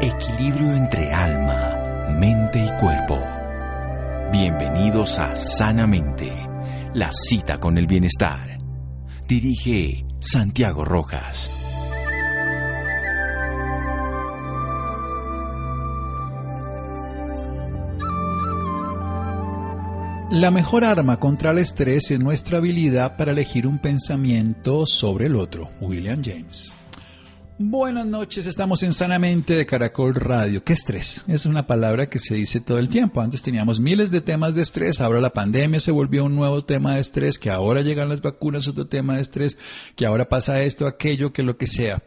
Equilibrio entre alma, mente y cuerpo. Bienvenidos a Sanamente, la cita con el bienestar. Dirige Santiago Rojas. La mejor arma contra el estrés es nuestra habilidad para elegir un pensamiento sobre el otro. William James. Buenas noches, estamos en Sanamente de Caracol Radio. ¿Qué estrés? Es una palabra que se dice todo el tiempo. Antes teníamos miles de temas de estrés, ahora la pandemia se volvió un nuevo tema de estrés, que ahora llegan las vacunas, otro tema de estrés, que ahora pasa esto, aquello, que lo que sea.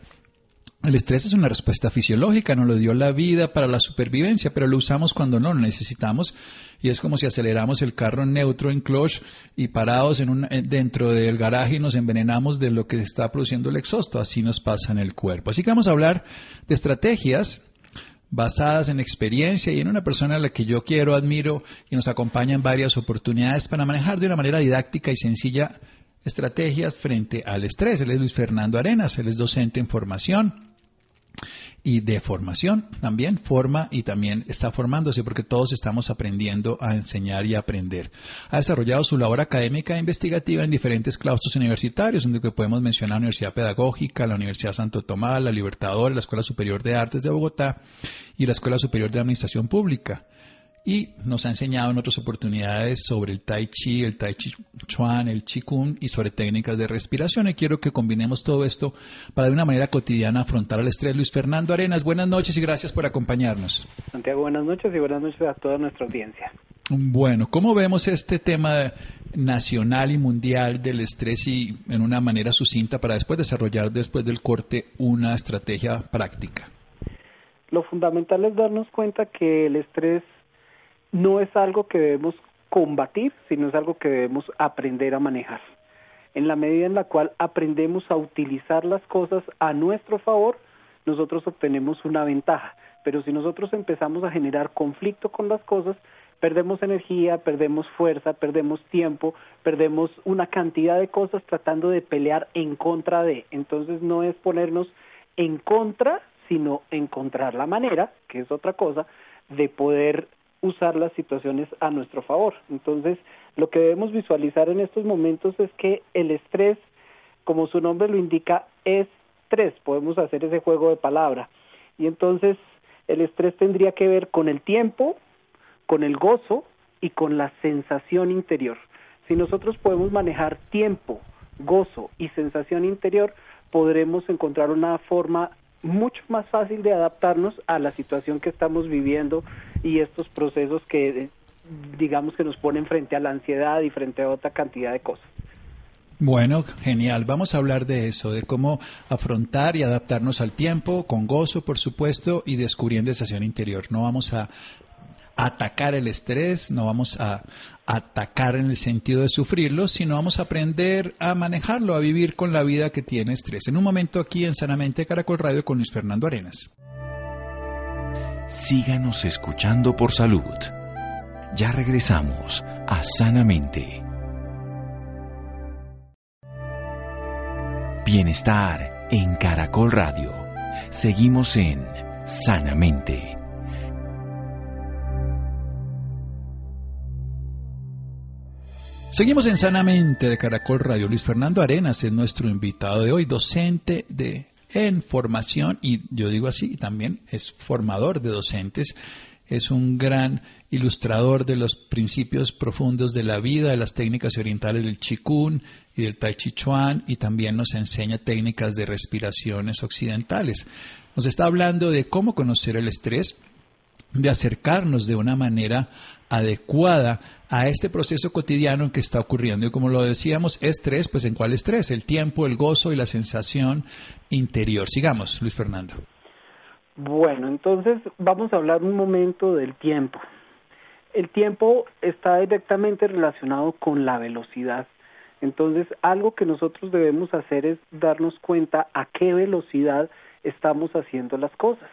El estrés es una respuesta fisiológica, nos lo dio la vida para la supervivencia, pero lo usamos cuando no lo necesitamos y es como si aceleramos el carro neutro en clutch y parados en un, eh, dentro del garaje y nos envenenamos de lo que está produciendo el exhausto. Así nos pasa en el cuerpo. Así que vamos a hablar de estrategias basadas en experiencia y en una persona a la que yo quiero, admiro y nos acompaña en varias oportunidades para manejar de una manera didáctica y sencilla estrategias frente al estrés. Él es Luis Fernando Arenas, él es docente en formación y de formación también, forma y también está formándose porque todos estamos aprendiendo a enseñar y aprender. Ha desarrollado su labor académica e investigativa en diferentes claustros universitarios, donde podemos mencionar la Universidad Pedagógica, la Universidad Santo Tomás, la Libertador, la Escuela Superior de Artes de Bogotá y la Escuela Superior de Administración Pública y nos ha enseñado en otras oportunidades sobre el Tai Chi, el Tai Chi Chuan, el Chi Kung y sobre técnicas de respiración. Y quiero que combinemos todo esto para de una manera cotidiana afrontar el estrés. Luis Fernando Arenas, buenas noches y gracias por acompañarnos. Santiago, buenas noches y buenas noches a toda nuestra audiencia. Bueno, ¿cómo vemos este tema nacional y mundial del estrés y en una manera sucinta para después desarrollar después del corte una estrategia práctica? Lo fundamental es darnos cuenta que el estrés no es algo que debemos combatir, sino es algo que debemos aprender a manejar. En la medida en la cual aprendemos a utilizar las cosas a nuestro favor, nosotros obtenemos una ventaja. Pero si nosotros empezamos a generar conflicto con las cosas, perdemos energía, perdemos fuerza, perdemos tiempo, perdemos una cantidad de cosas tratando de pelear en contra de. Entonces no es ponernos en contra, sino encontrar la manera, que es otra cosa, de poder usar las situaciones a nuestro favor. Entonces, lo que debemos visualizar en estos momentos es que el estrés, como su nombre lo indica, es estrés. Podemos hacer ese juego de palabra. Y entonces, el estrés tendría que ver con el tiempo, con el gozo y con la sensación interior. Si nosotros podemos manejar tiempo, gozo y sensación interior, podremos encontrar una forma mucho más fácil de adaptarnos a la situación que estamos viviendo y estos procesos que digamos que nos ponen frente a la ansiedad y frente a otra cantidad de cosas. Bueno, genial. Vamos a hablar de eso, de cómo afrontar y adaptarnos al tiempo, con gozo, por supuesto, y descubriendo esa sensación interior. No vamos a atacar el estrés, no vamos a atacar en el sentido de sufrirlo, sino vamos a aprender a manejarlo, a vivir con la vida que tiene estrés. En un momento aquí en Sanamente Caracol Radio con Luis Fernando Arenas. Síganos escuchando por salud. Ya regresamos a Sanamente. Bienestar en Caracol Radio. Seguimos en Sanamente. Seguimos en Sanamente de Caracol Radio. Luis Fernando Arenas es nuestro invitado de hoy, docente de en formación y yo digo así, también es formador de docentes, es un gran ilustrador de los principios profundos de la vida, de las técnicas orientales del Qigong y del Tai Chi Chuan y también nos enseña técnicas de respiraciones occidentales. Nos está hablando de cómo conocer el estrés, de acercarnos de una manera adecuada a este proceso cotidiano que está ocurriendo. Y como lo decíamos, estrés, pues ¿en cuál estrés? El tiempo, el gozo y la sensación interior. Sigamos, Luis Fernando. Bueno, entonces vamos a hablar un momento del tiempo. El tiempo está directamente relacionado con la velocidad. Entonces, algo que nosotros debemos hacer es darnos cuenta a qué velocidad estamos haciendo las cosas.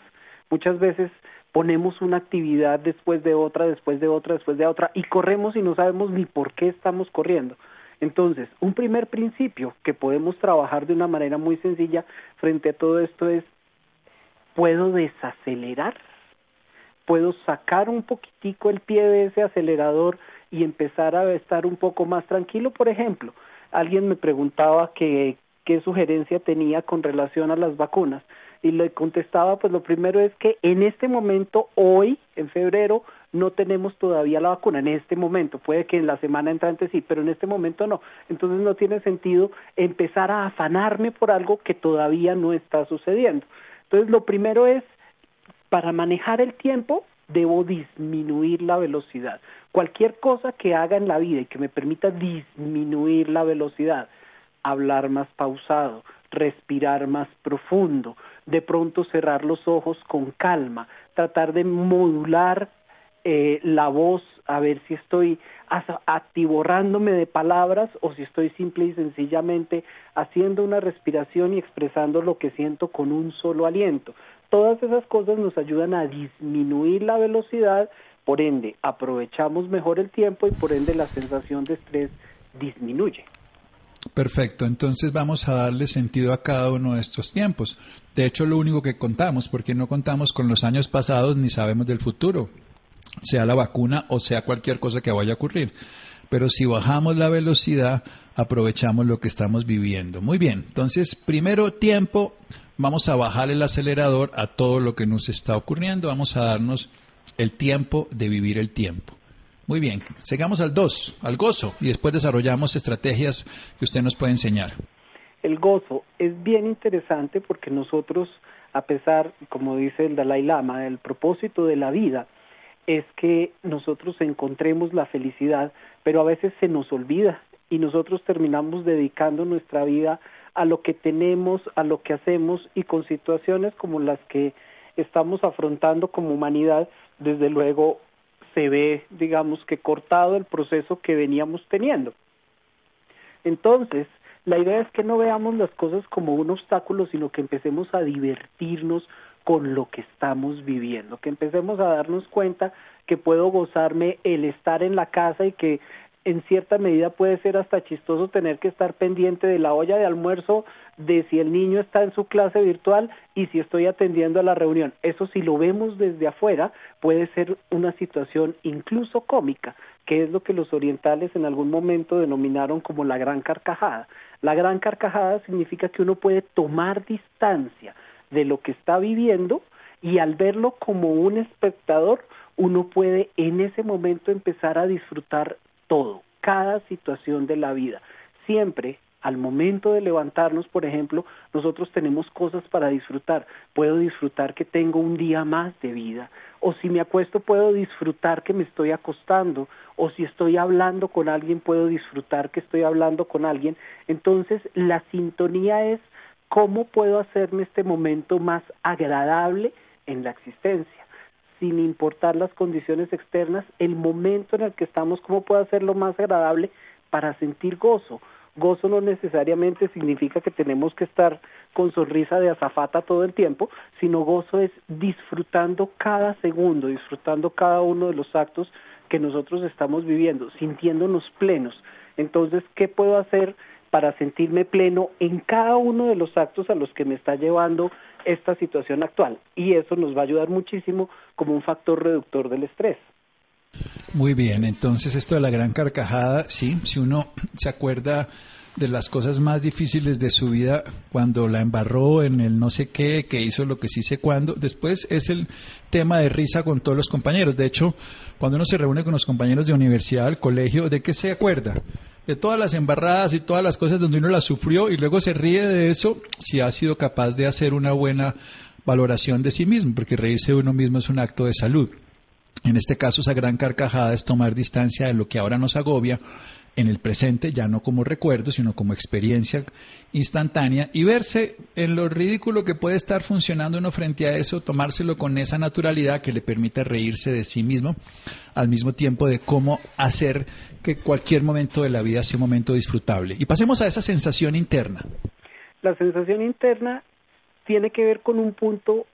Muchas veces ponemos una actividad después de otra, después de otra, después de otra, y corremos y no sabemos ni por qué estamos corriendo. Entonces, un primer principio que podemos trabajar de una manera muy sencilla frente a todo esto es puedo desacelerar, puedo sacar un poquitico el pie de ese acelerador y empezar a estar un poco más tranquilo. Por ejemplo, alguien me preguntaba qué sugerencia tenía con relación a las vacunas y le contestaba, pues lo primero es que en este momento, hoy, en febrero, no tenemos todavía la vacuna, en este momento, puede que en la semana entrante sí, pero en este momento no. Entonces no tiene sentido empezar a afanarme por algo que todavía no está sucediendo. Entonces lo primero es, para manejar el tiempo, debo disminuir la velocidad. Cualquier cosa que haga en la vida y que me permita disminuir la velocidad, hablar más pausado, respirar más profundo, de pronto cerrar los ojos con calma, tratar de modular eh, la voz, a ver si estoy atiborrándome de palabras o si estoy simple y sencillamente haciendo una respiración y expresando lo que siento con un solo aliento. Todas esas cosas nos ayudan a disminuir la velocidad, por ende aprovechamos mejor el tiempo y por ende la sensación de estrés disminuye. Perfecto, entonces vamos a darle sentido a cada uno de estos tiempos. De hecho, lo único que contamos, porque no contamos con los años pasados ni sabemos del futuro, sea la vacuna o sea cualquier cosa que vaya a ocurrir. Pero si bajamos la velocidad, aprovechamos lo que estamos viviendo. Muy bien, entonces, primero tiempo, vamos a bajar el acelerador a todo lo que nos está ocurriendo, vamos a darnos el tiempo de vivir el tiempo. Muy bien, sigamos al 2, al gozo, y después desarrollamos estrategias que usted nos puede enseñar. El gozo es bien interesante porque nosotros, a pesar, como dice el Dalai Lama, el propósito de la vida es que nosotros encontremos la felicidad, pero a veces se nos olvida y nosotros terminamos dedicando nuestra vida a lo que tenemos, a lo que hacemos y con situaciones como las que estamos afrontando como humanidad, desde luego se ve, digamos que cortado el proceso que veníamos teniendo. Entonces, la idea es que no veamos las cosas como un obstáculo, sino que empecemos a divertirnos con lo que estamos viviendo, que empecemos a darnos cuenta que puedo gozarme el estar en la casa y que en cierta medida puede ser hasta chistoso tener que estar pendiente de la olla de almuerzo, de si el niño está en su clase virtual y si estoy atendiendo a la reunión. Eso si lo vemos desde afuera puede ser una situación incluso cómica, que es lo que los orientales en algún momento denominaron como la gran carcajada. La gran carcajada significa que uno puede tomar distancia de lo que está viviendo y al verlo como un espectador, uno puede en ese momento empezar a disfrutar todo, cada situación de la vida. Siempre, al momento de levantarnos, por ejemplo, nosotros tenemos cosas para disfrutar. Puedo disfrutar que tengo un día más de vida. O si me acuesto, puedo disfrutar que me estoy acostando. O si estoy hablando con alguien, puedo disfrutar que estoy hablando con alguien. Entonces, la sintonía es cómo puedo hacerme este momento más agradable en la existencia sin importar las condiciones externas, el momento en el que estamos, cómo puedo hacerlo más agradable para sentir gozo. Gozo no necesariamente significa que tenemos que estar con sonrisa de azafata todo el tiempo, sino gozo es disfrutando cada segundo, disfrutando cada uno de los actos que nosotros estamos viviendo, sintiéndonos plenos. Entonces, ¿qué puedo hacer para sentirme pleno en cada uno de los actos a los que me está llevando esta situación actual y eso nos va a ayudar muchísimo como un factor reductor del estrés. Muy bien, entonces esto de la gran carcajada, sí, si uno se acuerda de las cosas más difíciles de su vida cuando la embarró en el no sé qué, que hizo lo que sí sé cuándo. Después es el tema de risa con todos los compañeros. De hecho, cuando uno se reúne con los compañeros de universidad, del colegio, ¿de qué se acuerda? De todas las embarradas y todas las cosas donde uno las sufrió y luego se ríe de eso si ha sido capaz de hacer una buena valoración de sí mismo, porque reírse de uno mismo es un acto de salud. En este caso, esa gran carcajada es tomar distancia de lo que ahora nos agobia en el presente, ya no como recuerdo, sino como experiencia instantánea, y verse en lo ridículo que puede estar funcionando uno frente a eso, tomárselo con esa naturalidad que le permite reírse de sí mismo, al mismo tiempo de cómo hacer que cualquier momento de la vida sea un momento disfrutable. Y pasemos a esa sensación interna. La sensación interna tiene que ver con un punto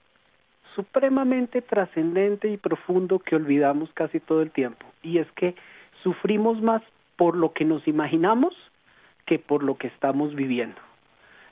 supremamente trascendente y profundo que olvidamos casi todo el tiempo, y es que sufrimos más por lo que nos imaginamos que por lo que estamos viviendo.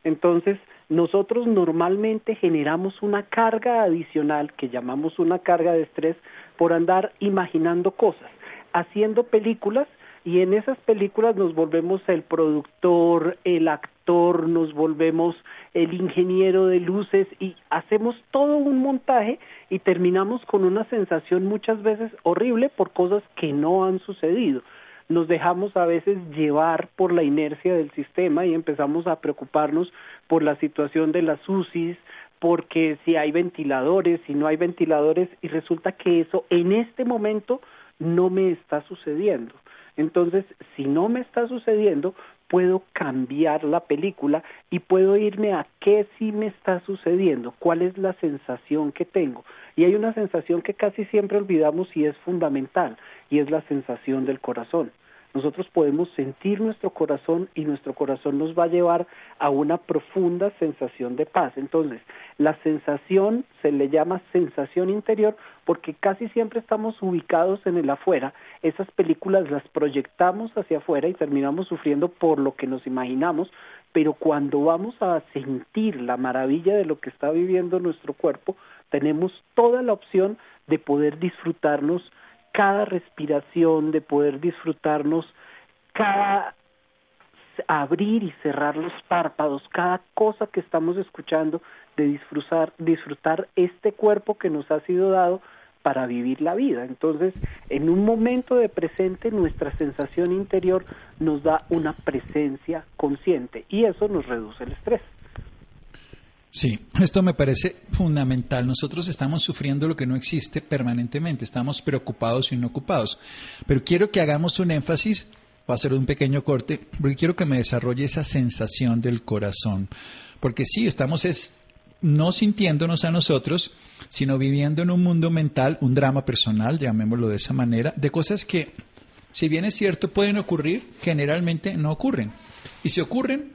Entonces, nosotros normalmente generamos una carga adicional que llamamos una carga de estrés por andar imaginando cosas, haciendo películas y en esas películas nos volvemos el productor, el actor, nos volvemos el ingeniero de luces y hacemos todo un montaje y terminamos con una sensación muchas veces horrible por cosas que no han sucedido. Nos dejamos a veces llevar por la inercia del sistema y empezamos a preocuparnos por la situación de las UCIs, porque si hay ventiladores, si no hay ventiladores, y resulta que eso en este momento no me está sucediendo. Entonces, si no me está sucediendo, puedo cambiar la película y puedo irme a qué sí me está sucediendo, cuál es la sensación que tengo. Y hay una sensación que casi siempre olvidamos y es fundamental, y es la sensación del corazón nosotros podemos sentir nuestro corazón y nuestro corazón nos va a llevar a una profunda sensación de paz. Entonces, la sensación se le llama sensación interior porque casi siempre estamos ubicados en el afuera. Esas películas las proyectamos hacia afuera y terminamos sufriendo por lo que nos imaginamos, pero cuando vamos a sentir la maravilla de lo que está viviendo nuestro cuerpo, tenemos toda la opción de poder disfrutarnos cada respiración, de poder disfrutarnos cada abrir y cerrar los párpados, cada cosa que estamos escuchando, de disfrutar, disfrutar este cuerpo que nos ha sido dado para vivir la vida. Entonces, en un momento de presente, nuestra sensación interior nos da una presencia consciente y eso nos reduce el estrés. Sí, esto me parece fundamental. Nosotros estamos sufriendo lo que no existe permanentemente, estamos preocupados y no ocupados. Pero quiero que hagamos un énfasis, va a hacer un pequeño corte, porque quiero que me desarrolle esa sensación del corazón. Porque sí, estamos es no sintiéndonos a nosotros, sino viviendo en un mundo mental, un drama personal, llamémoslo de esa manera, de cosas que, si bien es cierto, pueden ocurrir, generalmente no ocurren. Y si ocurren,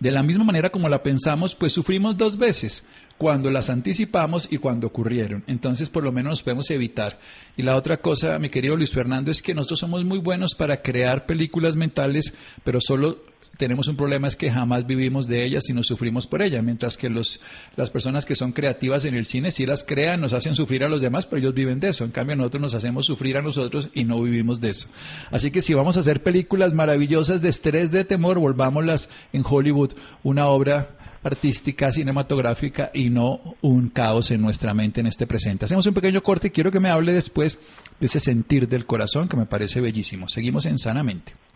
de la misma manera como la pensamos, pues sufrimos dos veces, cuando las anticipamos y cuando ocurrieron. Entonces, por lo menos nos podemos evitar. Y la otra cosa, mi querido Luis Fernando, es que nosotros somos muy buenos para crear películas mentales, pero solo tenemos un problema es que jamás vivimos de ellas y nos sufrimos por ellas, mientras que los, las personas que son creativas en el cine sí las crean, nos hacen sufrir a los demás, pero ellos viven de eso. En cambio, nosotros nos hacemos sufrir a nosotros y no vivimos de eso. Así que si vamos a hacer películas maravillosas de estrés, de temor, volvámoslas en Hollywood una obra artística, cinematográfica y no un caos en nuestra mente en este presente. Hacemos un pequeño corte y quiero que me hable después de ese sentir del corazón que me parece bellísimo. Seguimos en Sanamente.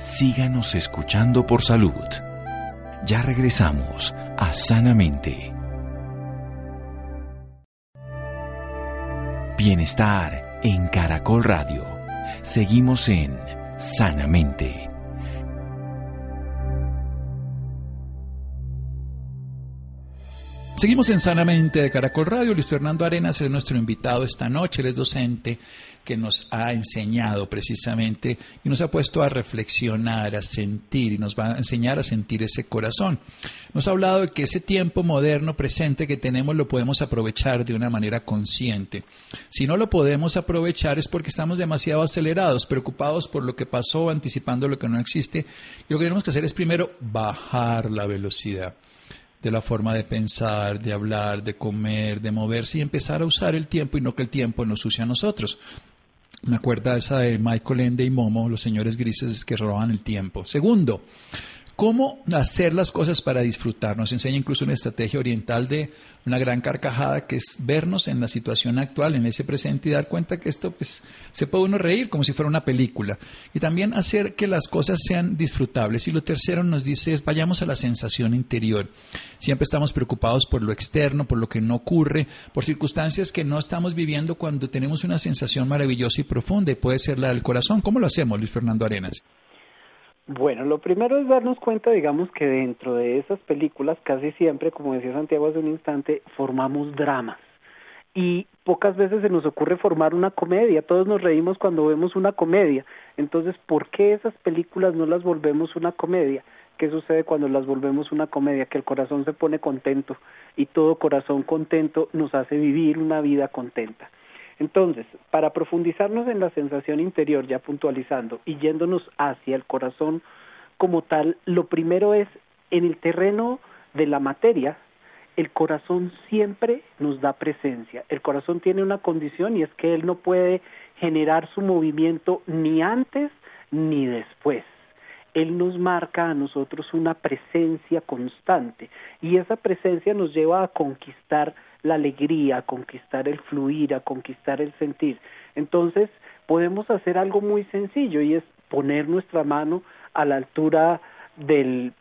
Síganos escuchando por salud. Ya regresamos a Sanamente. Bienestar en Caracol Radio. Seguimos en Sanamente. Seguimos en Sanamente de Caracol Radio. Luis Fernando Arenas es nuestro invitado esta noche. Él es docente que nos ha enseñado precisamente y nos ha puesto a reflexionar, a sentir y nos va a enseñar a sentir ese corazón. Nos ha hablado de que ese tiempo moderno presente que tenemos lo podemos aprovechar de una manera consciente. Si no lo podemos aprovechar es porque estamos demasiado acelerados, preocupados por lo que pasó, anticipando lo que no existe. Y lo que tenemos que hacer es primero bajar la velocidad de la forma de pensar, de hablar, de comer, de moverse y empezar a usar el tiempo y no que el tiempo nos use a nosotros. Me acuerda esa de Michael Ende y Momo, los señores grises que roban el tiempo. Segundo, cómo hacer las cosas para disfrutar. Nos enseña incluso una estrategia oriental de una gran carcajada que es vernos en la situación actual, en ese presente y dar cuenta que esto pues, se puede uno reír como si fuera una película. Y también hacer que las cosas sean disfrutables. Y lo tercero nos dice es vayamos a la sensación interior. Siempre estamos preocupados por lo externo, por lo que no ocurre, por circunstancias que no estamos viviendo cuando tenemos una sensación maravillosa y profunda y puede ser la del corazón. ¿Cómo lo hacemos, Luis Fernando Arenas? Bueno, lo primero es darnos cuenta, digamos, que dentro de esas películas casi siempre, como decía Santiago hace un instante, formamos dramas. Y pocas veces se nos ocurre formar una comedia. Todos nos reímos cuando vemos una comedia. Entonces, ¿por qué esas películas no las volvemos una comedia? ¿Qué sucede cuando las volvemos una comedia? Que el corazón se pone contento y todo corazón contento nos hace vivir una vida contenta. Entonces, para profundizarnos en la sensación interior, ya puntualizando y yéndonos hacia el corazón como tal, lo primero es en el terreno de la materia, el corazón siempre nos da presencia. El corazón tiene una condición y es que él no puede generar su movimiento ni antes ni después. Él nos marca a nosotros una presencia constante y esa presencia nos lleva a conquistar la alegría, a conquistar el fluir, a conquistar el sentir. Entonces podemos hacer algo muy sencillo y es poner nuestra mano a la altura del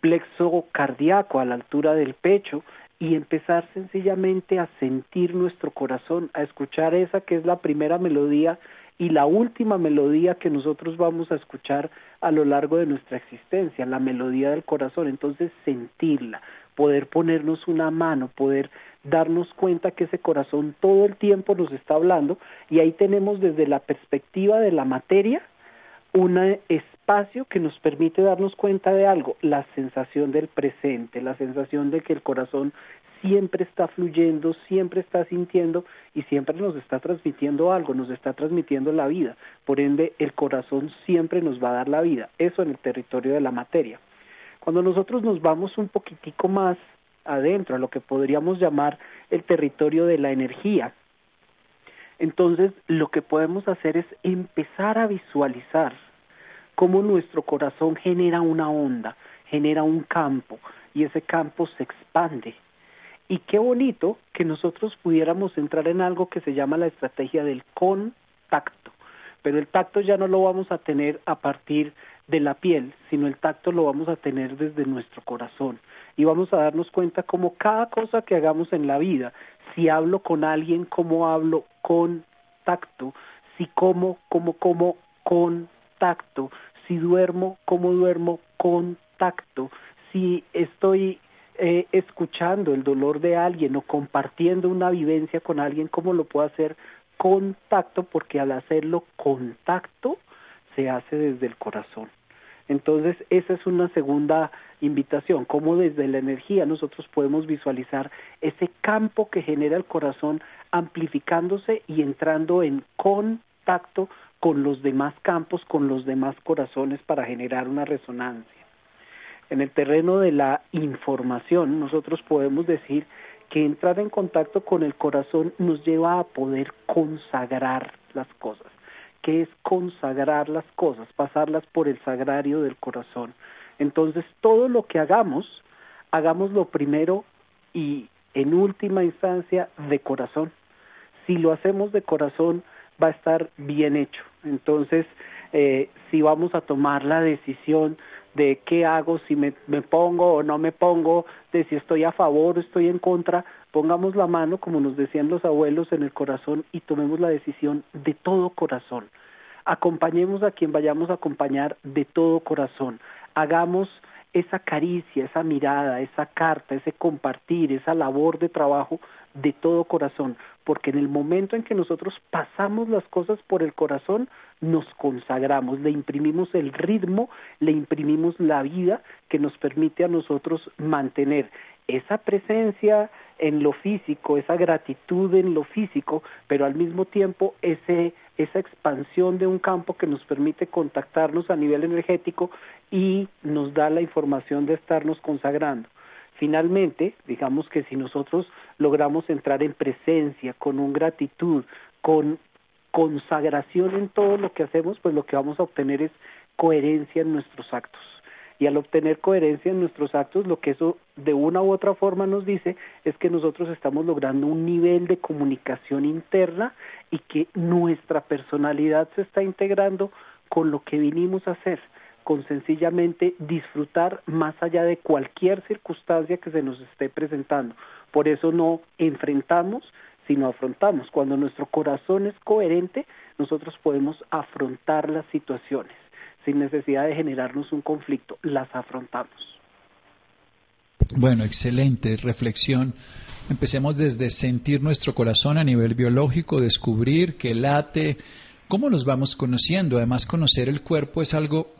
plexo cardíaco, a la altura del pecho y empezar sencillamente a sentir nuestro corazón, a escuchar esa que es la primera melodía y la última melodía que nosotros vamos a escuchar a lo largo de nuestra existencia, la melodía del corazón. Entonces sentirla, poder ponernos una mano, poder darnos cuenta que ese corazón todo el tiempo nos está hablando y ahí tenemos desde la perspectiva de la materia un espacio que nos permite darnos cuenta de algo, la sensación del presente, la sensación de que el corazón siempre está fluyendo, siempre está sintiendo y siempre nos está transmitiendo algo, nos está transmitiendo la vida. Por ende, el corazón siempre nos va a dar la vida. Eso en el territorio de la materia. Cuando nosotros nos vamos un poquitico más adentro, a lo que podríamos llamar el territorio de la energía, entonces lo que podemos hacer es empezar a visualizar cómo nuestro corazón genera una onda, genera un campo y ese campo se expande y qué bonito que nosotros pudiéramos entrar en algo que se llama la estrategia del contacto. Pero el tacto ya no lo vamos a tener a partir de la piel, sino el tacto lo vamos a tener desde nuestro corazón. Y vamos a darnos cuenta como cada cosa que hagamos en la vida, si hablo con alguien, cómo hablo con tacto, si como, como, como con tacto, si duermo, cómo duermo con tacto, si estoy eh, escuchando el dolor de alguien o compartiendo una vivencia con alguien, ¿cómo lo puedo hacer? Contacto, porque al hacerlo contacto se hace desde el corazón. Entonces, esa es una segunda invitación, cómo desde la energía nosotros podemos visualizar ese campo que genera el corazón amplificándose y entrando en contacto con los demás campos, con los demás corazones para generar una resonancia. En el terreno de la información, nosotros podemos decir que entrar en contacto con el corazón nos lleva a poder consagrar las cosas. ¿Qué es consagrar las cosas? Pasarlas por el sagrario del corazón. Entonces, todo lo que hagamos, hagámoslo primero y en última instancia de corazón. Si lo hacemos de corazón, va a estar bien hecho. Entonces, eh, si vamos a tomar la decisión de qué hago, si me, me pongo o no me pongo, de si estoy a favor o estoy en contra, pongamos la mano, como nos decían los abuelos, en el corazón y tomemos la decisión de todo corazón. Acompañemos a quien vayamos a acompañar de todo corazón. Hagamos esa caricia, esa mirada, esa carta, ese compartir, esa labor de trabajo de todo corazón, porque en el momento en que nosotros pasamos las cosas por el corazón, nos consagramos, le imprimimos el ritmo, le imprimimos la vida que nos permite a nosotros mantener esa presencia en lo físico, esa gratitud en lo físico, pero al mismo tiempo ese, esa expansión de un campo que nos permite contactarnos a nivel energético y nos da la información de estarnos consagrando. Finalmente, digamos que si nosotros logramos entrar en presencia, con un gratitud, con consagración en todo lo que hacemos, pues lo que vamos a obtener es coherencia en nuestros actos. Y al obtener coherencia en nuestros actos, lo que eso de una u otra forma nos dice es que nosotros estamos logrando un nivel de comunicación interna y que nuestra personalidad se está integrando con lo que vinimos a hacer con sencillamente disfrutar más allá de cualquier circunstancia que se nos esté presentando. Por eso no enfrentamos, sino afrontamos. Cuando nuestro corazón es coherente, nosotros podemos afrontar las situaciones sin necesidad de generarnos un conflicto, las afrontamos. Bueno, excelente reflexión. Empecemos desde sentir nuestro corazón a nivel biológico, descubrir que late, cómo nos vamos conociendo. Además, conocer el cuerpo es algo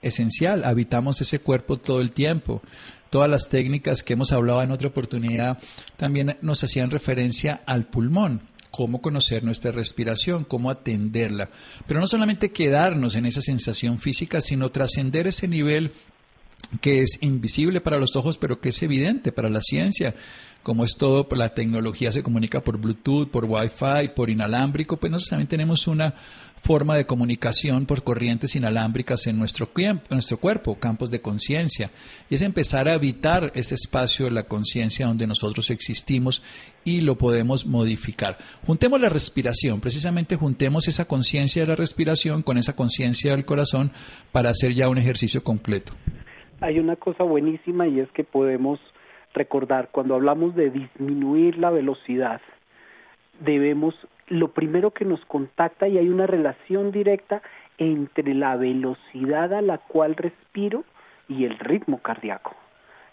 esencial, habitamos ese cuerpo todo el tiempo. Todas las técnicas que hemos hablado en otra oportunidad también nos hacían referencia al pulmón, cómo conocer nuestra respiración, cómo atenderla. Pero no solamente quedarnos en esa sensación física, sino trascender ese nivel que es invisible para los ojos, pero que es evidente para la ciencia. Como es todo, la tecnología se comunica por Bluetooth, por Wi-Fi, por inalámbrico, pues nosotros también tenemos una forma de comunicación por corrientes inalámbricas en nuestro, en nuestro cuerpo, campos de conciencia. Y es empezar a habitar ese espacio de la conciencia donde nosotros existimos y lo podemos modificar. Juntemos la respiración, precisamente juntemos esa conciencia de la respiración con esa conciencia del corazón para hacer ya un ejercicio completo. Hay una cosa buenísima y es que podemos recordar, cuando hablamos de disminuir la velocidad, debemos lo primero que nos contacta y hay una relación directa entre la velocidad a la cual respiro y el ritmo cardíaco.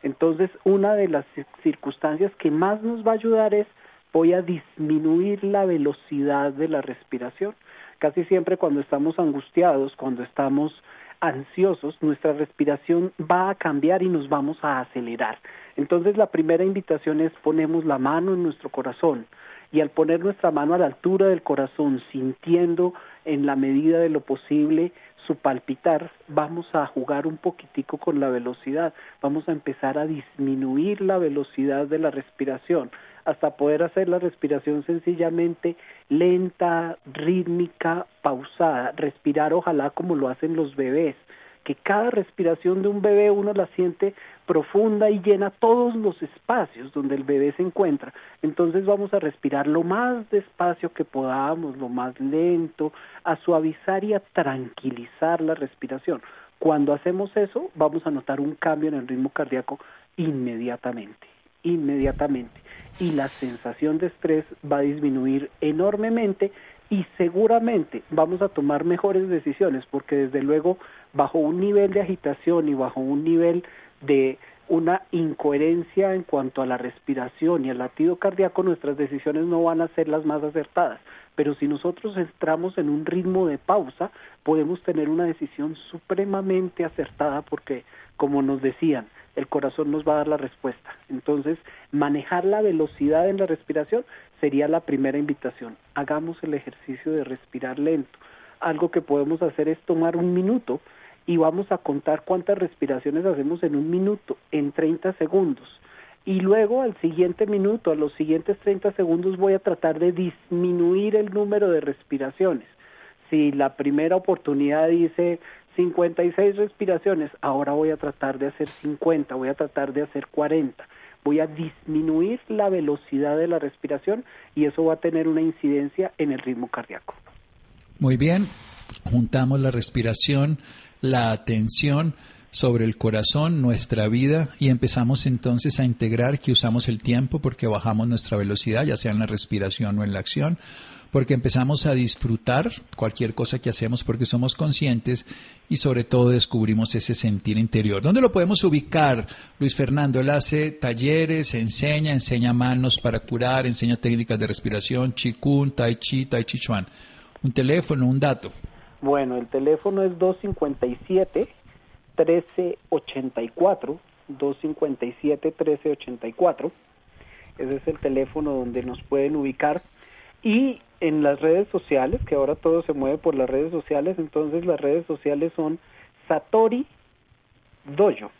Entonces, una de las circunstancias que más nos va a ayudar es voy a disminuir la velocidad de la respiración. Casi siempre cuando estamos angustiados, cuando estamos ansiosos, nuestra respiración va a cambiar y nos vamos a acelerar. Entonces, la primera invitación es ponemos la mano en nuestro corazón, y al poner nuestra mano a la altura del corazón, sintiendo en la medida de lo posible su palpitar, vamos a jugar un poquitico con la velocidad, vamos a empezar a disminuir la velocidad de la respiración hasta poder hacer la respiración sencillamente lenta, rítmica, pausada, respirar ojalá como lo hacen los bebés, que cada respiración de un bebé uno la siente profunda y llena todos los espacios donde el bebé se encuentra. Entonces vamos a respirar lo más despacio que podamos, lo más lento, a suavizar y a tranquilizar la respiración. Cuando hacemos eso, vamos a notar un cambio en el ritmo cardíaco inmediatamente, inmediatamente. Y la sensación de estrés va a disminuir enormemente y seguramente vamos a tomar mejores decisiones porque desde luego bajo un nivel de agitación y bajo un nivel de una incoherencia en cuanto a la respiración y al latido cardíaco, nuestras decisiones no van a ser las más acertadas. Pero si nosotros entramos en un ritmo de pausa, podemos tener una decisión supremamente acertada porque, como nos decían, el corazón nos va a dar la respuesta. Entonces, manejar la velocidad en la respiración sería la primera invitación. Hagamos el ejercicio de respirar lento. Algo que podemos hacer es tomar un minuto y vamos a contar cuántas respiraciones hacemos en un minuto, en 30 segundos. Y luego al siguiente minuto, a los siguientes 30 segundos voy a tratar de disminuir el número de respiraciones. Si la primera oportunidad dice 56 respiraciones, ahora voy a tratar de hacer 50, voy a tratar de hacer 40. Voy a disminuir la velocidad de la respiración y eso va a tener una incidencia en el ritmo cardíaco. Muy bien, juntamos la respiración la atención sobre el corazón, nuestra vida, y empezamos entonces a integrar que usamos el tiempo porque bajamos nuestra velocidad, ya sea en la respiración o en la acción, porque empezamos a disfrutar cualquier cosa que hacemos porque somos conscientes y sobre todo descubrimos ese sentir interior. ¿Dónde lo podemos ubicar? Luis Fernando, él hace talleres, enseña, enseña manos para curar, enseña técnicas de respiración, chikun, tai chi, tai chi chuan. Un teléfono, un dato. Bueno, el teléfono es 257-1384, 257-1384. Ese es el teléfono donde nos pueden ubicar. Y en las redes sociales, que ahora todo se mueve por las redes sociales, entonces las redes sociales son Satori Dojo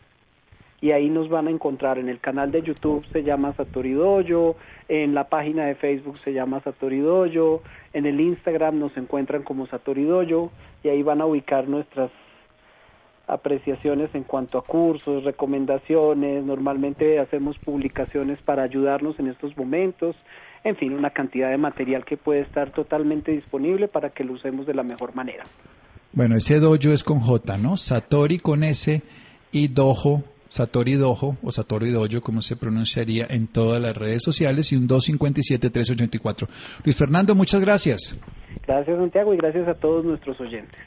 y ahí nos van a encontrar. En el canal de YouTube se llama Satori Dojo, en la página de Facebook se llama Satori Dojo, en el Instagram nos encuentran como Satori Dojo y ahí van a ubicar nuestras apreciaciones en cuanto a cursos, recomendaciones, normalmente hacemos publicaciones para ayudarnos en estos momentos, en fin, una cantidad de material que puede estar totalmente disponible para que lo usemos de la mejor manera. Bueno, ese dojo es con J, ¿no? Satori con S y dojo Satori Dojo o Satori Dojo, como se pronunciaría en todas las redes sociales, y un 257-384. Luis Fernando, muchas gracias. Gracias, Santiago, y gracias a todos nuestros oyentes.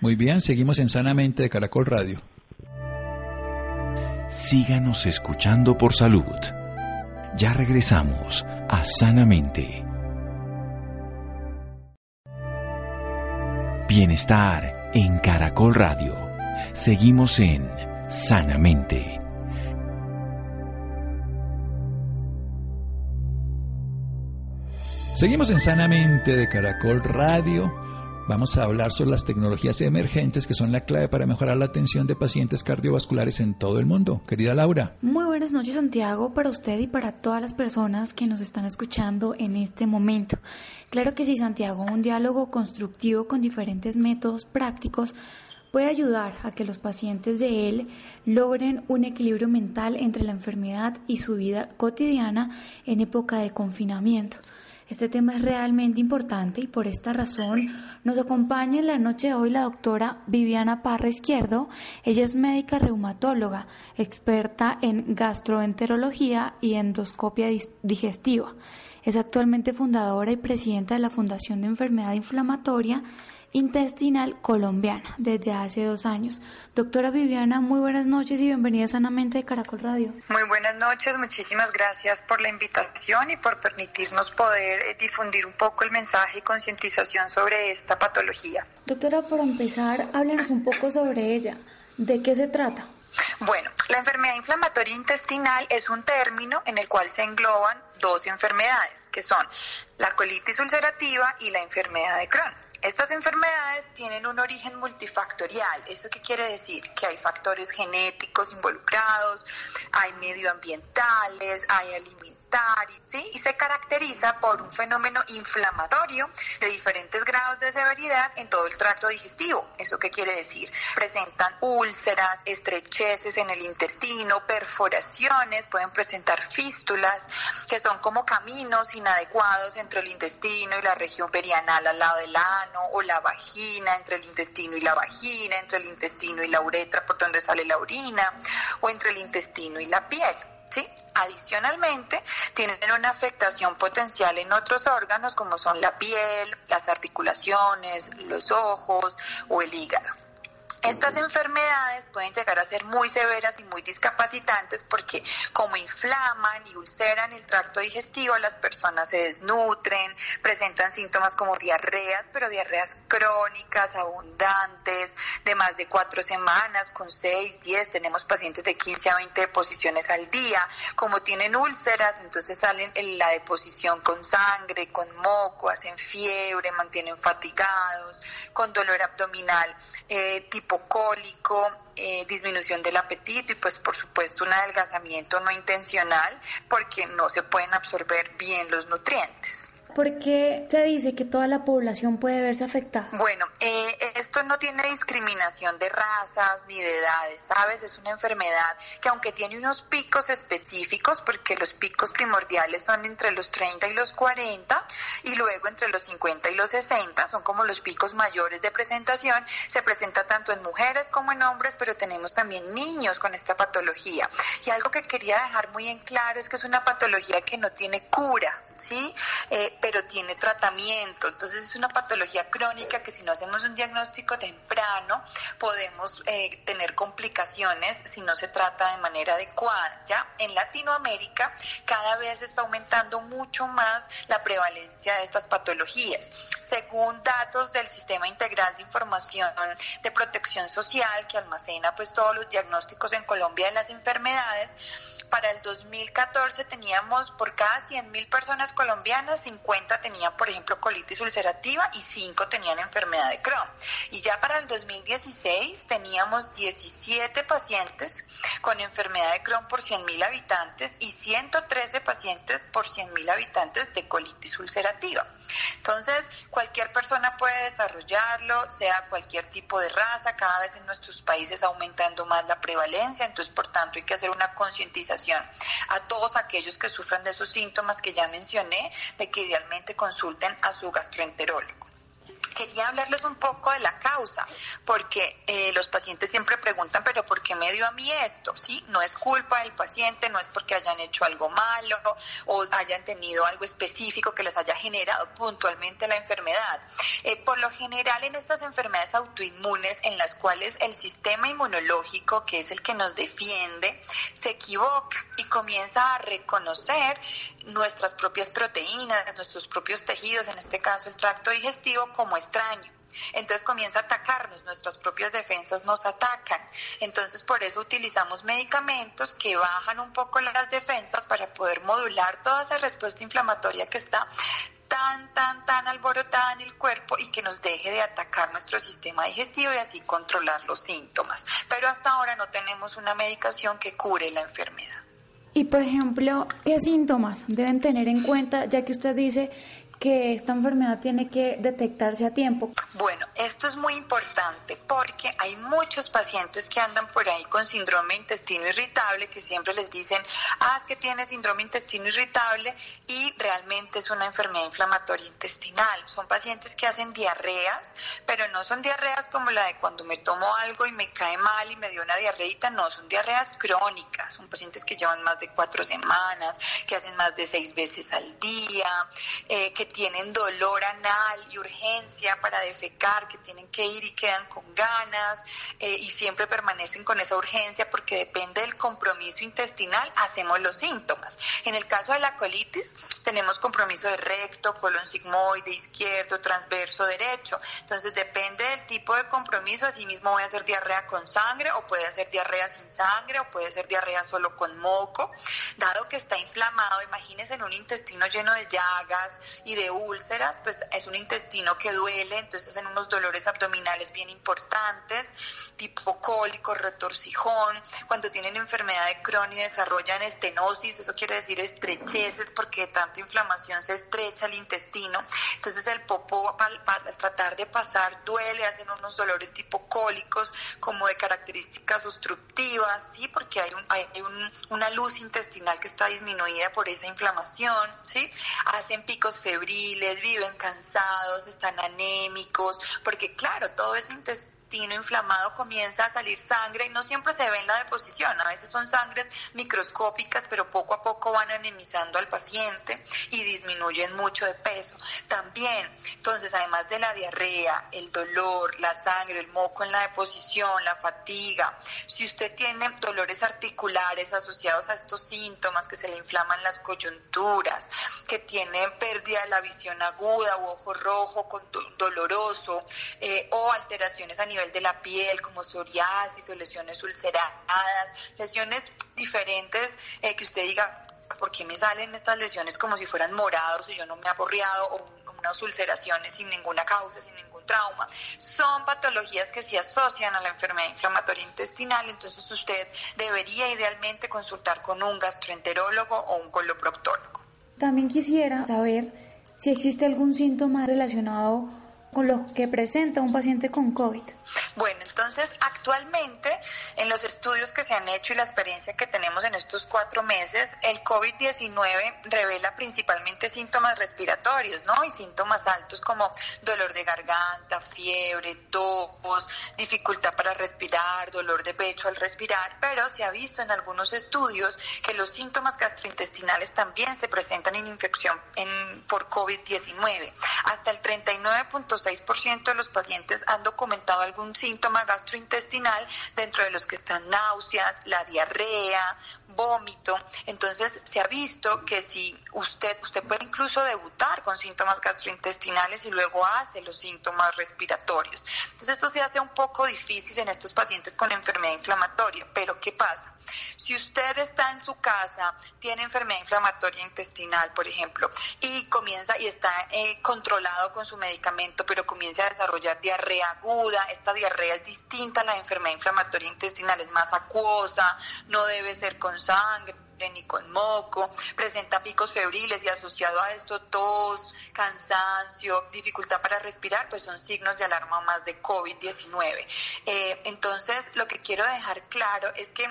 Muy bien, seguimos en Sanamente de Caracol Radio. Síganos escuchando por salud. Ya regresamos a Sanamente. Bienestar en Caracol Radio. Seguimos en sanamente. Seguimos en Sanamente de Caracol Radio. Vamos a hablar sobre las tecnologías emergentes que son la clave para mejorar la atención de pacientes cardiovasculares en todo el mundo. Querida Laura. Muy buenas noches Santiago para usted y para todas las personas que nos están escuchando en este momento. Claro que sí Santiago, un diálogo constructivo con diferentes métodos prácticos puede ayudar a que los pacientes de él logren un equilibrio mental entre la enfermedad y su vida cotidiana en época de confinamiento. Este tema es realmente importante y por esta razón nos acompaña en la noche de hoy la doctora Viviana Parra Izquierdo. Ella es médica reumatóloga, experta en gastroenterología y endoscopia digestiva. Es actualmente fundadora y presidenta de la Fundación de Enfermedad Inflamatoria intestinal colombiana desde hace dos años. Doctora Viviana, muy buenas noches y bienvenida sanamente de Caracol Radio. Muy buenas noches, muchísimas gracias por la invitación y por permitirnos poder eh, difundir un poco el mensaje y concientización sobre esta patología. Doctora, por empezar, háblenos un poco sobre ella. ¿De qué se trata? Bueno, la enfermedad inflamatoria intestinal es un término en el cual se engloban dos enfermedades, que son la colitis ulcerativa y la enfermedad de Crohn. Estas enfermedades tienen un origen multifactorial. ¿Eso qué quiere decir? Que hay factores genéticos involucrados, hay medioambientales, hay y se caracteriza por un fenómeno inflamatorio de diferentes grados de severidad en todo el tracto digestivo. ¿Eso qué quiere decir? Presentan úlceras, estrecheces en el intestino, perforaciones, pueden presentar fístulas, que son como caminos inadecuados entre el intestino y la región perianal al lado del ano, o la vagina entre el intestino y la vagina, entre el intestino y la uretra por donde sale la orina, o entre el intestino y la piel. ¿Sí? Adicionalmente, tienen una afectación potencial en otros órganos como son la piel, las articulaciones, los ojos o el hígado. Estas enfermedades pueden llegar a ser muy severas y muy discapacitantes porque como inflaman y ulceran el tracto digestivo, las personas se desnutren, presentan síntomas como diarreas, pero diarreas crónicas, abundantes, de más de cuatro semanas, con seis, diez, tenemos pacientes de 15 a 20 deposiciones al día. Como tienen úlceras, entonces salen en la deposición con sangre, con moco, hacen fiebre, mantienen fatigados, con dolor abdominal eh, tipo hipocólico, eh, disminución del apetito y pues por supuesto un adelgazamiento no intencional porque no se pueden absorber bien los nutrientes. ¿Por qué se dice que toda la población puede verse afectada? Bueno, eh, esto no tiene discriminación de razas ni de edades, ¿sabes? Es una enfermedad que aunque tiene unos picos específicos, porque los picos primordiales son entre los 30 y los 40 y luego entre los 50 y los 60, son como los picos mayores de presentación, se presenta tanto en mujeres como en hombres, pero tenemos también niños con esta patología. Y algo que quería dejar muy en claro es que es una patología que no tiene cura, ¿sí? Eh, pero tiene tratamiento. Entonces es una patología crónica que si no hacemos un diagnóstico temprano podemos eh, tener complicaciones si no se trata de manera adecuada. ¿ya? En Latinoamérica cada vez está aumentando mucho más la prevalencia de estas patologías. Según datos del Sistema Integral de Información de Protección Social que almacena pues todos los diagnósticos en Colombia de las enfermedades, para el 2014 teníamos por cada 100.000 personas colombianas, 50 tenían, por ejemplo, colitis ulcerativa y 5 tenían enfermedad de Crohn. Y ya para el 2016 teníamos 17 pacientes con enfermedad de Crohn por 100.000 habitantes y 113 pacientes por 100.000 habitantes de colitis ulcerativa. Entonces, cualquier persona puede desarrollarlo, sea cualquier tipo de raza, cada vez en nuestros países aumentando más la prevalencia, entonces, por tanto, hay que hacer una concientización a todos aquellos que sufran de esos síntomas que ya mencioné, de que idealmente consulten a su gastroenterólogo quería hablarles un poco de la causa, porque eh, los pacientes siempre preguntan, pero ¿por qué me dio a mí esto? ¿Sí? No es culpa del paciente, no es porque hayan hecho algo malo o hayan tenido algo específico que les haya generado puntualmente la enfermedad. Eh, por lo general en estas enfermedades autoinmunes en las cuales el sistema inmunológico, que es el que nos defiende, se equivoca y comienza a reconocer nuestras propias proteínas, nuestros propios tejidos, en este caso el tracto digestivo, como extraño. Entonces comienza a atacarnos, nuestras propias defensas nos atacan. Entonces por eso utilizamos medicamentos que bajan un poco las defensas para poder modular toda esa respuesta inflamatoria que está tan, tan, tan alborotada en el cuerpo y que nos deje de atacar nuestro sistema digestivo y así controlar los síntomas. Pero hasta ahora no tenemos una medicación que cure la enfermedad. Y por ejemplo, ¿qué síntomas deben tener en cuenta, ya que usted dice que esta enfermedad tiene que detectarse a tiempo? Bueno, esto es muy importante porque hay muchos pacientes que andan por ahí con síndrome de intestino irritable que siempre les dicen, ah, es que tiene síndrome de intestino irritable y realmente es una enfermedad inflamatoria intestinal. Son pacientes que hacen diarreas, pero no son diarreas como la de cuando me tomo algo y me cae mal y me dio una diarreita, no, son diarreas crónicas, son pacientes que llevan más de cuatro semanas, que hacen más de seis veces al día, eh, que tienen dolor anal y urgencia para defecar, que tienen que ir y quedan con ganas eh, y siempre permanecen con esa urgencia porque depende del compromiso intestinal, hacemos los síntomas. En el caso de la colitis, tenemos compromiso de recto, colon sigmoide, izquierdo, transverso, derecho. Entonces depende del tipo de compromiso, asimismo voy a hacer diarrea con sangre o puede hacer diarrea sin sangre o puede ser diarrea solo con moco. Dado que está inflamado, imagínense en un intestino lleno de llagas y de úlceras, pues es un intestino que duele, entonces en unos dolores abdominales bien importantes, tipo cólico, retorcijón, cuando tienen enfermedad de Crohn y desarrollan estenosis, eso quiere decir estrecheces porque de tanta inflamación se estrecha el intestino, entonces el popo al, tratar de pasar duele, hacen unos dolores tipo cólicos como de características obstructivas, sí, porque hay una luz intestinal que está disminuida por esa inflamación, sí, hacen picos febriles viven cansados, están anémicos, porque claro, todo ese intestino inflamado comienza a salir sangre y no siempre se ve en la deposición, a veces son sangres microscópicas, pero poco a poco van anemizando al paciente y disminuyen mucho de peso. También, entonces, además de la diarrea, el dolor, la sangre, el moco en la deposición, la fatiga, si usted tiene dolores articulares asociados a estos síntomas, que se le inflaman las coyunturas, que tiene pérdida de la visión aguda o ojo rojo doloroso, eh, o alteraciones a nivel de la piel, como psoriasis o lesiones ulceradas, lesiones diferentes eh, que usted diga, ¿por qué me salen estas lesiones como si fueran morados y yo no me he aporreado o unas ulceraciones sin ninguna causa, sin ningún trauma? Son patologías que se asocian a la enfermedad inflamatoria intestinal, entonces usted debería idealmente consultar con un gastroenterólogo o un coloproctólogo. También quisiera saber si existe algún síntoma relacionado con lo que presenta un paciente con COVID. Bueno, entonces actualmente en los estudios que se han hecho y la experiencia que tenemos en estos cuatro meses, el COVID-19 revela principalmente síntomas respiratorios, ¿no? Y síntomas altos como dolor de garganta, fiebre, tos, dificultad para respirar, dolor de pecho al respirar, pero se ha visto en algunos estudios que los síntomas gastrointestinales también se presentan en infección en, por COVID-19. Hasta el 39.6% de los pacientes han documentado algún síntoma gastrointestinal, dentro de los que están náuseas, la diarrea, vómito. Entonces se ha visto que si usted, usted puede incluso debutar con síntomas gastrointestinales y luego hace los síntomas respiratorios. Entonces esto se hace un poco difícil en estos pacientes con enfermedad inflamatoria. Pero ¿qué pasa? Si usted está en su casa, tiene enfermedad inflamatoria intestinal, por ejemplo, y comienza y está eh, controlado con su medicamento, pero comienza a desarrollar diarrea aguda, esta diarrea es distinta a la enfermedad inflamatoria intestinal, es más acuosa, no debe ser con sangre ni con moco, presenta picos febriles y asociado a esto tos, cansancio, dificultad para respirar, pues son signos de alarma más de COVID-19. Eh, entonces, lo que quiero dejar claro es que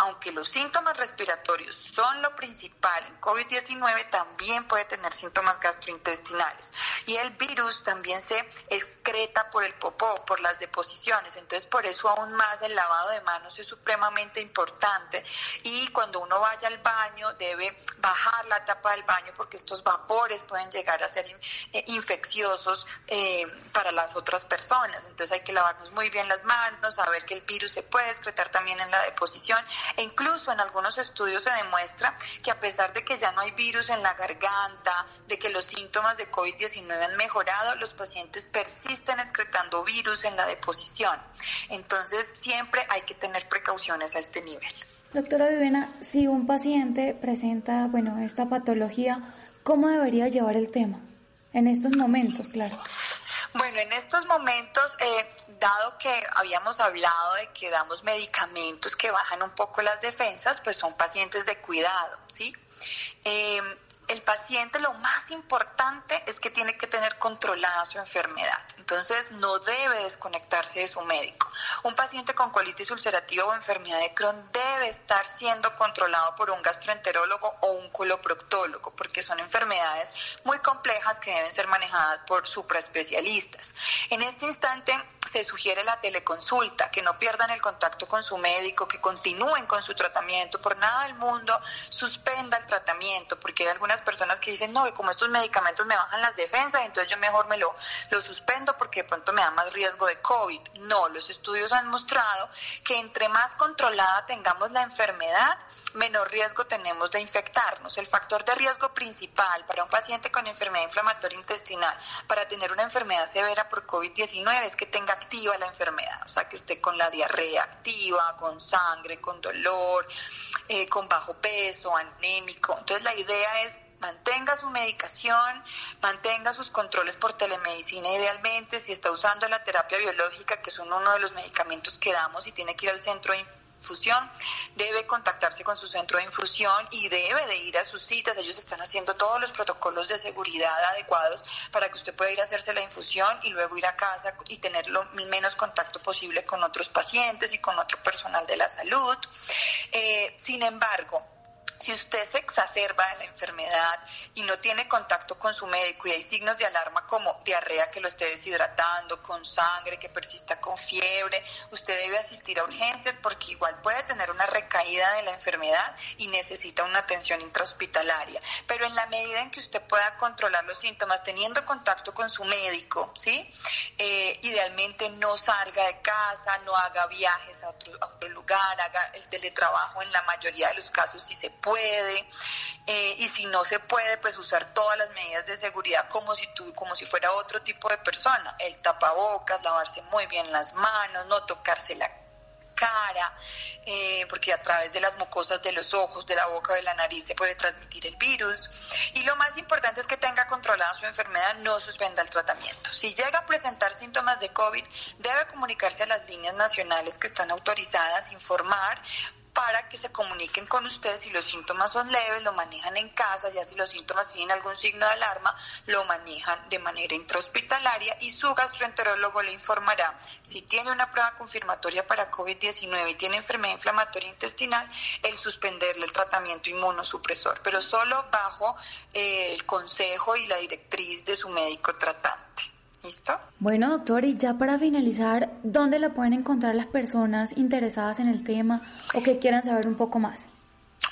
aunque los síntomas respiratorios son lo principal en COVID-19, también puede tener síntomas gastrointestinales. Y el virus también se excreta por el popó, por las deposiciones. Entonces, por eso aún más el lavado de manos es supremamente importante. Y cuando uno vaya al baño, debe bajar la tapa del baño porque estos vapores pueden llegar a ser eh, infecciosos eh, para las otras personas. Entonces, hay que lavarnos muy bien las manos, saber que el virus se puede excretar también en la deposición e incluso en algunos estudios se demuestra que a pesar de que ya no hay virus en la garganta, de que los síntomas de COVID-19 han mejorado, los pacientes persisten excretando virus en la deposición. Entonces siempre hay que tener precauciones a este nivel. Doctora Vivena, si un paciente presenta, bueno, esta patología, ¿cómo debería llevar el tema? En estos momentos, claro. Bueno, en estos momentos, eh, dado que habíamos hablado de que damos medicamentos que bajan un poco las defensas, pues son pacientes de cuidado, ¿sí? Eh, el paciente lo más importante es que tiene que tener controlada su enfermedad. Entonces no debe desconectarse de su médico. Un paciente con colitis ulcerativa o enfermedad de Crohn debe estar siendo controlado por un gastroenterólogo o un coloproctólogo porque son enfermedades muy complejas que deben ser manejadas por supraespecialistas. En este instante se sugiere la teleconsulta, que no pierdan el contacto con su médico, que continúen con su tratamiento. Por nada del mundo suspenda el tratamiento porque hay algunas personas que dicen, no, que como estos medicamentos me bajan las defensas, entonces yo mejor me lo, lo suspendo porque de pronto me da más riesgo de COVID. No, los estudios han mostrado que entre más controlada tengamos la enfermedad, menor riesgo tenemos de infectarnos. El factor de riesgo principal para un paciente con enfermedad inflamatoria intestinal, para tener una enfermedad severa por COVID-19, es que tenga activa la enfermedad, o sea, que esté con la diarrea activa, con sangre, con dolor, eh, con bajo peso, anémico. Entonces la idea es mantenga su medicación, mantenga sus controles por telemedicina idealmente, si está usando la terapia biológica, que es uno de los medicamentos que damos y tiene que ir al centro de infusión, debe contactarse con su centro de infusión y debe de ir a sus citas. Ellos están haciendo todos los protocolos de seguridad adecuados para que usted pueda ir a hacerse la infusión y luego ir a casa y tener lo menos contacto posible con otros pacientes y con otro personal de la salud. Eh, sin embargo, si usted se exacerba de la enfermedad y no tiene contacto con su médico y hay signos de alarma como diarrea que lo esté deshidratando, con sangre, que persista con fiebre, usted debe asistir a urgencias porque igual puede tener una recaída de la enfermedad y necesita una atención intrahospitalaria. Pero en la medida en que usted pueda controlar los síntomas teniendo contacto con su médico, ¿sí? Eh, idealmente no salga de casa, no haga viajes a otro, lugar, haga el teletrabajo en la mayoría de los casos si se puede puede, eh, y si no se puede, pues usar todas las medidas de seguridad como si tú, como si fuera otro tipo de persona, el tapabocas, lavarse muy bien las manos, no tocarse la cara, eh, porque a través de las mucosas de los ojos, de la boca, de la nariz se puede transmitir el virus. Y lo más importante es que tenga controlada su enfermedad, no suspenda el tratamiento. Si llega a presentar síntomas de COVID, debe comunicarse a las líneas nacionales que están autorizadas, informar para que se comuniquen con ustedes si los síntomas son leves, lo manejan en casa, ya si los síntomas tienen algún signo de alarma, lo manejan de manera intrahospitalaria y su gastroenterólogo le informará si tiene una prueba confirmatoria para COVID-19 y tiene enfermedad inflamatoria intestinal, el suspenderle el tratamiento inmunosupresor, pero solo bajo eh, el consejo y la directriz de su médico tratante. ¿Listo? Bueno, doctor, y ya para finalizar, ¿dónde la pueden encontrar las personas interesadas en el tema o que quieran saber un poco más?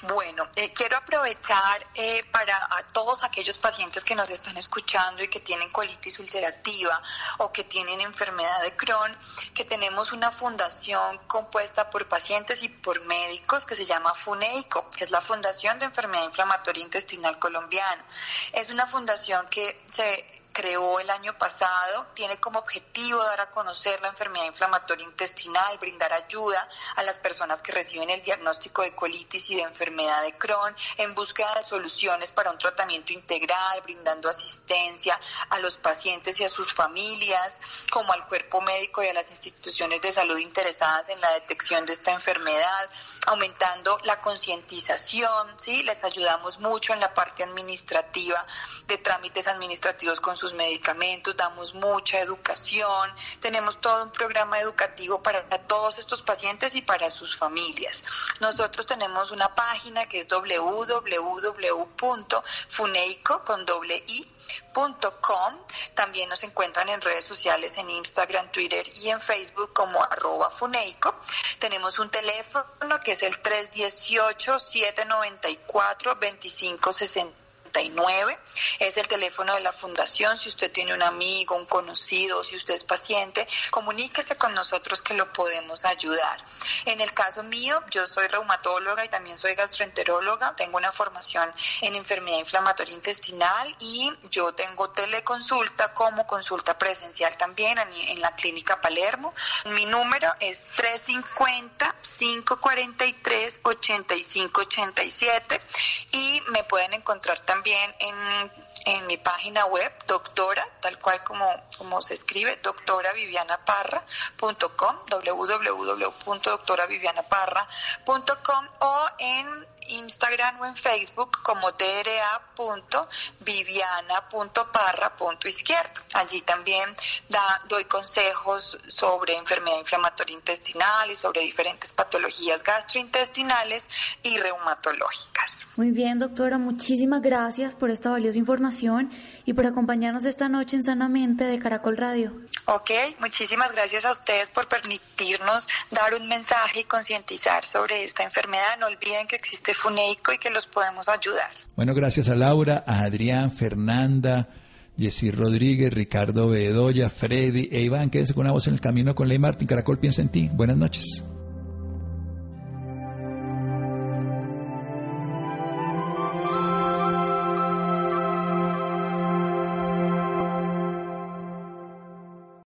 Bueno, eh, quiero aprovechar eh, para a todos aquellos pacientes que nos están escuchando y que tienen colitis ulcerativa o que tienen enfermedad de Crohn, que tenemos una fundación compuesta por pacientes y por médicos que se llama FUNEICO, que es la Fundación de Enfermedad Inflamatoria Intestinal Colombiana. Es una fundación que se creó el año pasado, tiene como objetivo dar a conocer la enfermedad inflamatoria intestinal, brindar ayuda a las personas que reciben el diagnóstico de colitis y de enfermedad de Crohn en búsqueda de soluciones para un tratamiento integral, brindando asistencia a los pacientes y a sus familias, como al cuerpo médico y a las instituciones de salud interesadas en la detección de esta enfermedad, aumentando la concientización, ¿sí? Les ayudamos mucho en la parte administrativa de trámites administrativos con sus medicamentos, damos mucha educación, tenemos todo un programa educativo para todos estos pacientes y para sus familias. Nosotros tenemos una página que es www.funeico con doble i También nos encuentran en redes sociales, en Instagram, Twitter y en Facebook como arroba Funeico. Tenemos un teléfono que es el 318-794-2560 es el teléfono de la fundación. Si usted tiene un amigo, un conocido, si usted es paciente, comuníquese con nosotros que lo podemos ayudar. En el caso mío, yo soy reumatóloga y también soy gastroenteróloga. Tengo una formación en enfermedad inflamatoria intestinal y yo tengo teleconsulta como consulta presencial también en la clínica Palermo. Mi número es 350-543-8587 y me pueden encontrar también en en mi página web, doctora, tal cual como, como se escribe, doctoravivianaparra.com, www.doctoravivianaparra.com o en Instagram o en Facebook como dra.viviana.parra.izquierdo. Allí también da, doy consejos sobre enfermedad inflamatoria intestinal y sobre diferentes patologías gastrointestinales y reumatológicas. Muy bien, doctora, muchísimas gracias por esta valiosa información y por acompañarnos esta noche en Sanamente de Caracol Radio. Ok, muchísimas gracias a ustedes por permitirnos dar un mensaje y concientizar sobre esta enfermedad. No olviden que existe Funeico y que los podemos ayudar. Bueno, gracias a Laura, a Adrián, Fernanda, Jessy Rodríguez, Ricardo Bedoya, Freddy e Iván. Quédense con una voz en el camino con Ley Martín. Caracol piensa en ti. Buenas noches.